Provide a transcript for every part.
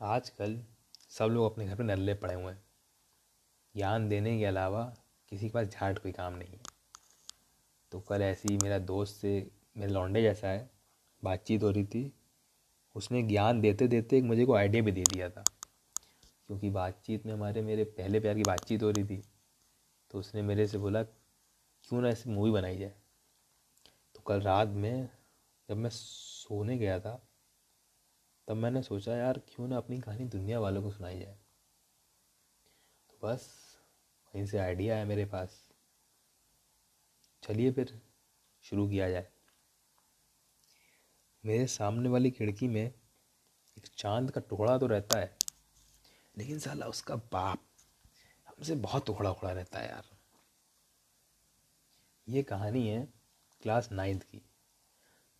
आजकल सब लोग अपने घर पे नल्ले पड़े हुए हैं। ज्ञान देने के अलावा किसी के पास झाट कोई काम नहीं है। तो कल ऐसे ही मेरा दोस्त से, मेरे लौंडे जैसा है, बातचीत हो रही थी। उसने ज्ञान देते देते एक मुझे को आइडिया भी दे दिया था। क्योंकि बातचीत में हमारे, मेरे पहले प्यार की बातचीत हो रही थी। तो उसने मेरे से बोला, क्यों ना ऐसी मूवी बनाई जाए? तो कल रात में जब मैं सोने गया था तब मैंने सोचा, यार, क्यों ना अपनी कहानी दुनिया वालों को सुनाई जाए? तो बस, वहीं से आइडिया आया मेरे पास। चलिए फिर शुरू किया जाए। मेरे सामने वाली खिड़की में एक चाँद का टुकड़ा तो रहता है, लेकिन साला उसका बाप हमसे बहुत उखड़ा उखड़ा रहता है यार। ये कहानी है क्लास नाइन्थ की,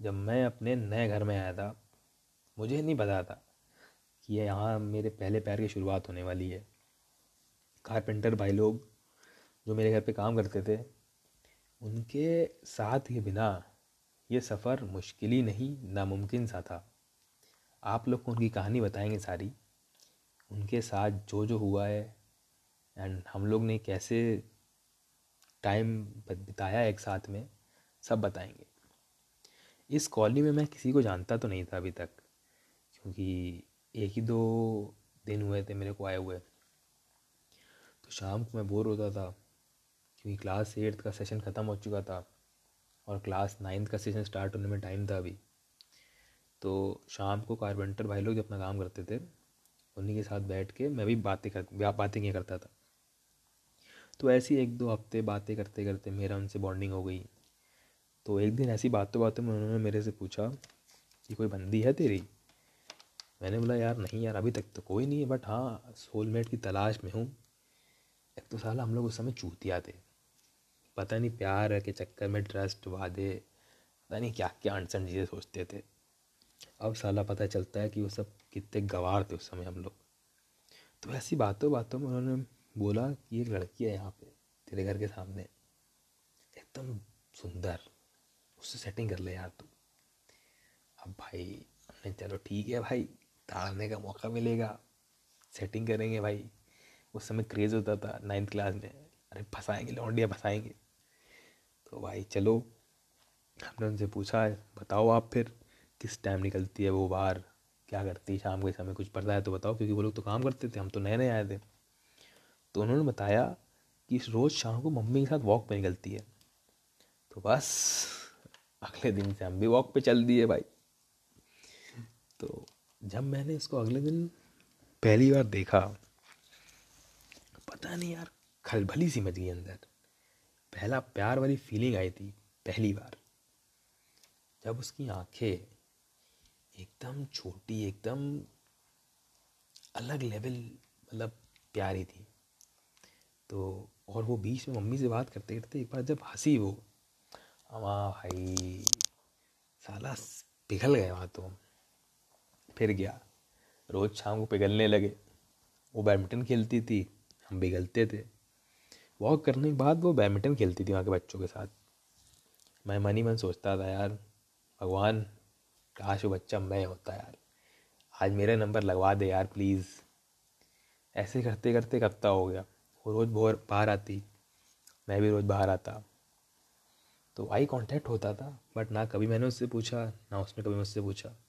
जब मैं अपने नए घर में आया था। मुझे नहीं पता था कि ये यहाँ मेरे पहले पैर की शुरुआत होने वाली है। कारपेंटर भाई लोग जो मेरे घर पे काम करते थे, उनके साथ के बिना ये सफ़र मुश्किल ही नहीं, नामुमकिन सा था। आप लोग को उनकी कहानी बताएँगे सारी। उनके साथ जो जो हुआ है एंड हम लोग ने कैसे टाइम बिताया एक साथ में, सब बताएँगे। इस कॉलोनी में मैं किसी को जानता तो नहीं था अभी तक। क्योंकि एक ही दो दिन हुए थे मेरे को आए हुए। तो शाम को मैं बोर होता था, क्योंकि क्लास एट्थ का सेशन ख़त्म हो चुका था और क्लास नाइन्थ का सेशन स्टार्ट होने में टाइम था अभी। तो शाम को कारपेंटर भाई लोग जो अपना काम करते थे, उन्हीं के साथ बैठ के मैं भी बातें कर बातें किया करता था। तो ऐसी एक दो हफ़्ते बातें करते करते मेरा उनसे बॉन्डिंग हो गई। तो एक दिन ऐसी बातों बातों में उन्होंने मेरे से पूछा कि कोई बंदी है तेरी? मैंने बोला, यार नहीं यार, अभी तक तो कोई नहीं है बट हाँ सोलमेट की तलाश में हूँ। एक तो साला हम लोग उस समय चूतिया थे। पता नहीं प्यार के चक्कर में ट्रस्ट वादे, पता नहीं क्या क्या अनसन चीज़ें सोचते थे। अब साला पता चलता है कि वो सब कितने गवार थे उस समय हम लोग। तो ऐसी बातों बातों में उन्होंने बोला कि एक लड़की है यहाँ पे, तेरे घर के सामने। एकदम सुंदर, उससे सेटिंग कर ले यार तू। अब भाई चलो ठीक है भाई। ताड़ने का मौका मिलेगा। सेटिंग करेंगे भाई। उस समय क्रेज़ होता था नाइन्थ क्लास में। अरे फंसाएँगे, लौंडिया फंसाएँगे। तो भाई चलो, हमने उनसे पूछा है बताओ आप फिर, किस टाइम निकलती है वो बाहर क्या करती है? शाम के समय कुछ पड़ता है तो बताओ, क्योंकि वो लोग तो काम करते थे, हम तो नए नए आए थे। तो उन्होंने बताया कि रोज़ शाम को मम्मी के साथ वॉक पे निकलती है। तो बस, अगले दिन से हम भी वॉक पे चल दिए भाई। जब मैंने इसको अगले दिन पहली बार देखा, पता नहीं यार, खलबली सी मच गई अंदर। पहला प्यार वाली फीलिंग आई थी, पहली बार। जब उसकी आँखें एकदम छोटी, एकदम अलग लेवल मतलब प्यारी थी। तो और वो बीच में मम्मी से बात करते करते एक बार जब हँसी वो अमा भाई, साला पिघल गए वहाँ तो। फिर गया। रोज़ शाम को पिघलने लगे। वो बैडमिंटन खेलती थी, हम पिघलते थे। वॉक करने के बाद वो बैडमिंटन खेलती थी वहाँ के बच्चों के साथ। मैं मन ही मन सोचता था, यार, भगवान, काश वो बच्चा मैं होता यार। आज मेरा नंबर लगवा दे यार प्लीज़ ऐसे करते करते कब हो गया। वो रोज़ बोर बाहर आती। मैं भी रोज़ बाहर आता। तो आई कांटेक्ट होता था बट ना कभी मैंने उससे पूछा, ना उसने कभी मुझसे पूछा।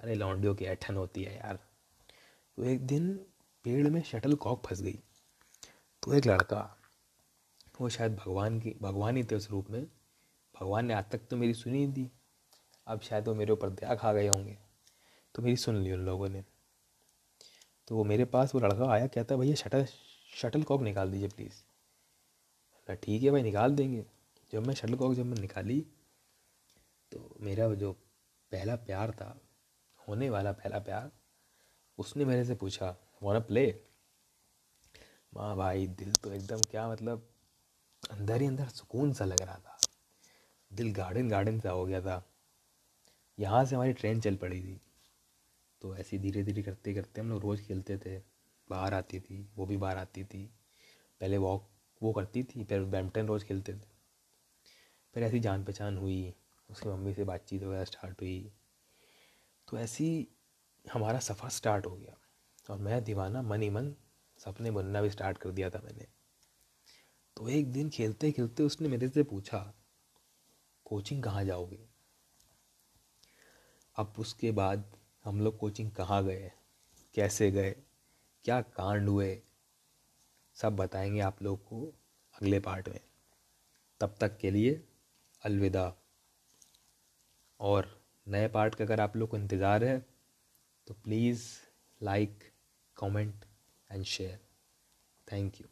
अरे, लौंडियों की ऐठन होती है यार। तो एक दिन पेड़ में शटल कॉक फंस गई। तो एक लड़का, वो शायद भगवान की, भगवान ही थे उस रूप में। भगवान ने आज तक तो मेरी सुनी ही थी। अब शायद वो मेरे ऊपर दया खा गए होंगे। तो मेरी सुन ली उन लोगों ने। तो वो मेरे पास, वो लड़का आया, कहता है भैया, शटल शटल कॉक निकाल दीजिए प्लीज़। ठीक है भाई, निकाल देंगे। जब मैं शटल कॉक जब मैं निकाली तो मेरा जो पहला प्यार था होने वाला पहला प्यार, उसने मेरे से पूछा वाना प्ले माँ भाई, दिल तो एकदम क्या मतलब अंदर ही अंदर सुकून सा लग रहा था। दिल गार्डन गार्डन सा हो गया था। यहाँ से हमारी ट्रेन चल पड़ी थी। तो ऐसे धीरे धीरे करते करते हम लोग रोज़ खेलते थे। बाहर आती थी, वो भी बाहर आती थी। पहले वॉक वो करती थी, फिर बैडमिंटन रोज़ खेलते थे। फिर ऐसी जान पहचान हुई, उसकी मम्मी से बातचीत वगैरह स्टार्ट हुई। तो ऐसी हमारा सफ़र स्टार्ट हो गया। और मैं दीवाना मन ही मन सपने बुनना भी स्टार्ट कर दिया था मैंने। तो एक दिन खेलते खेलते उसने मेरे से पूछा कोचिंग कहाँ जाओगे? अब उसके बाद हम लोग कोचिंग कहाँ गए? कैसे गए? क्या कांड हुए? सब बताएँगे आप लोग को अगले पार्ट में। तब तक के लिए अलविदा। और नए पार्ट का अगर आप लोग को इंतज़ार है तो please like, comment and share. Thank you.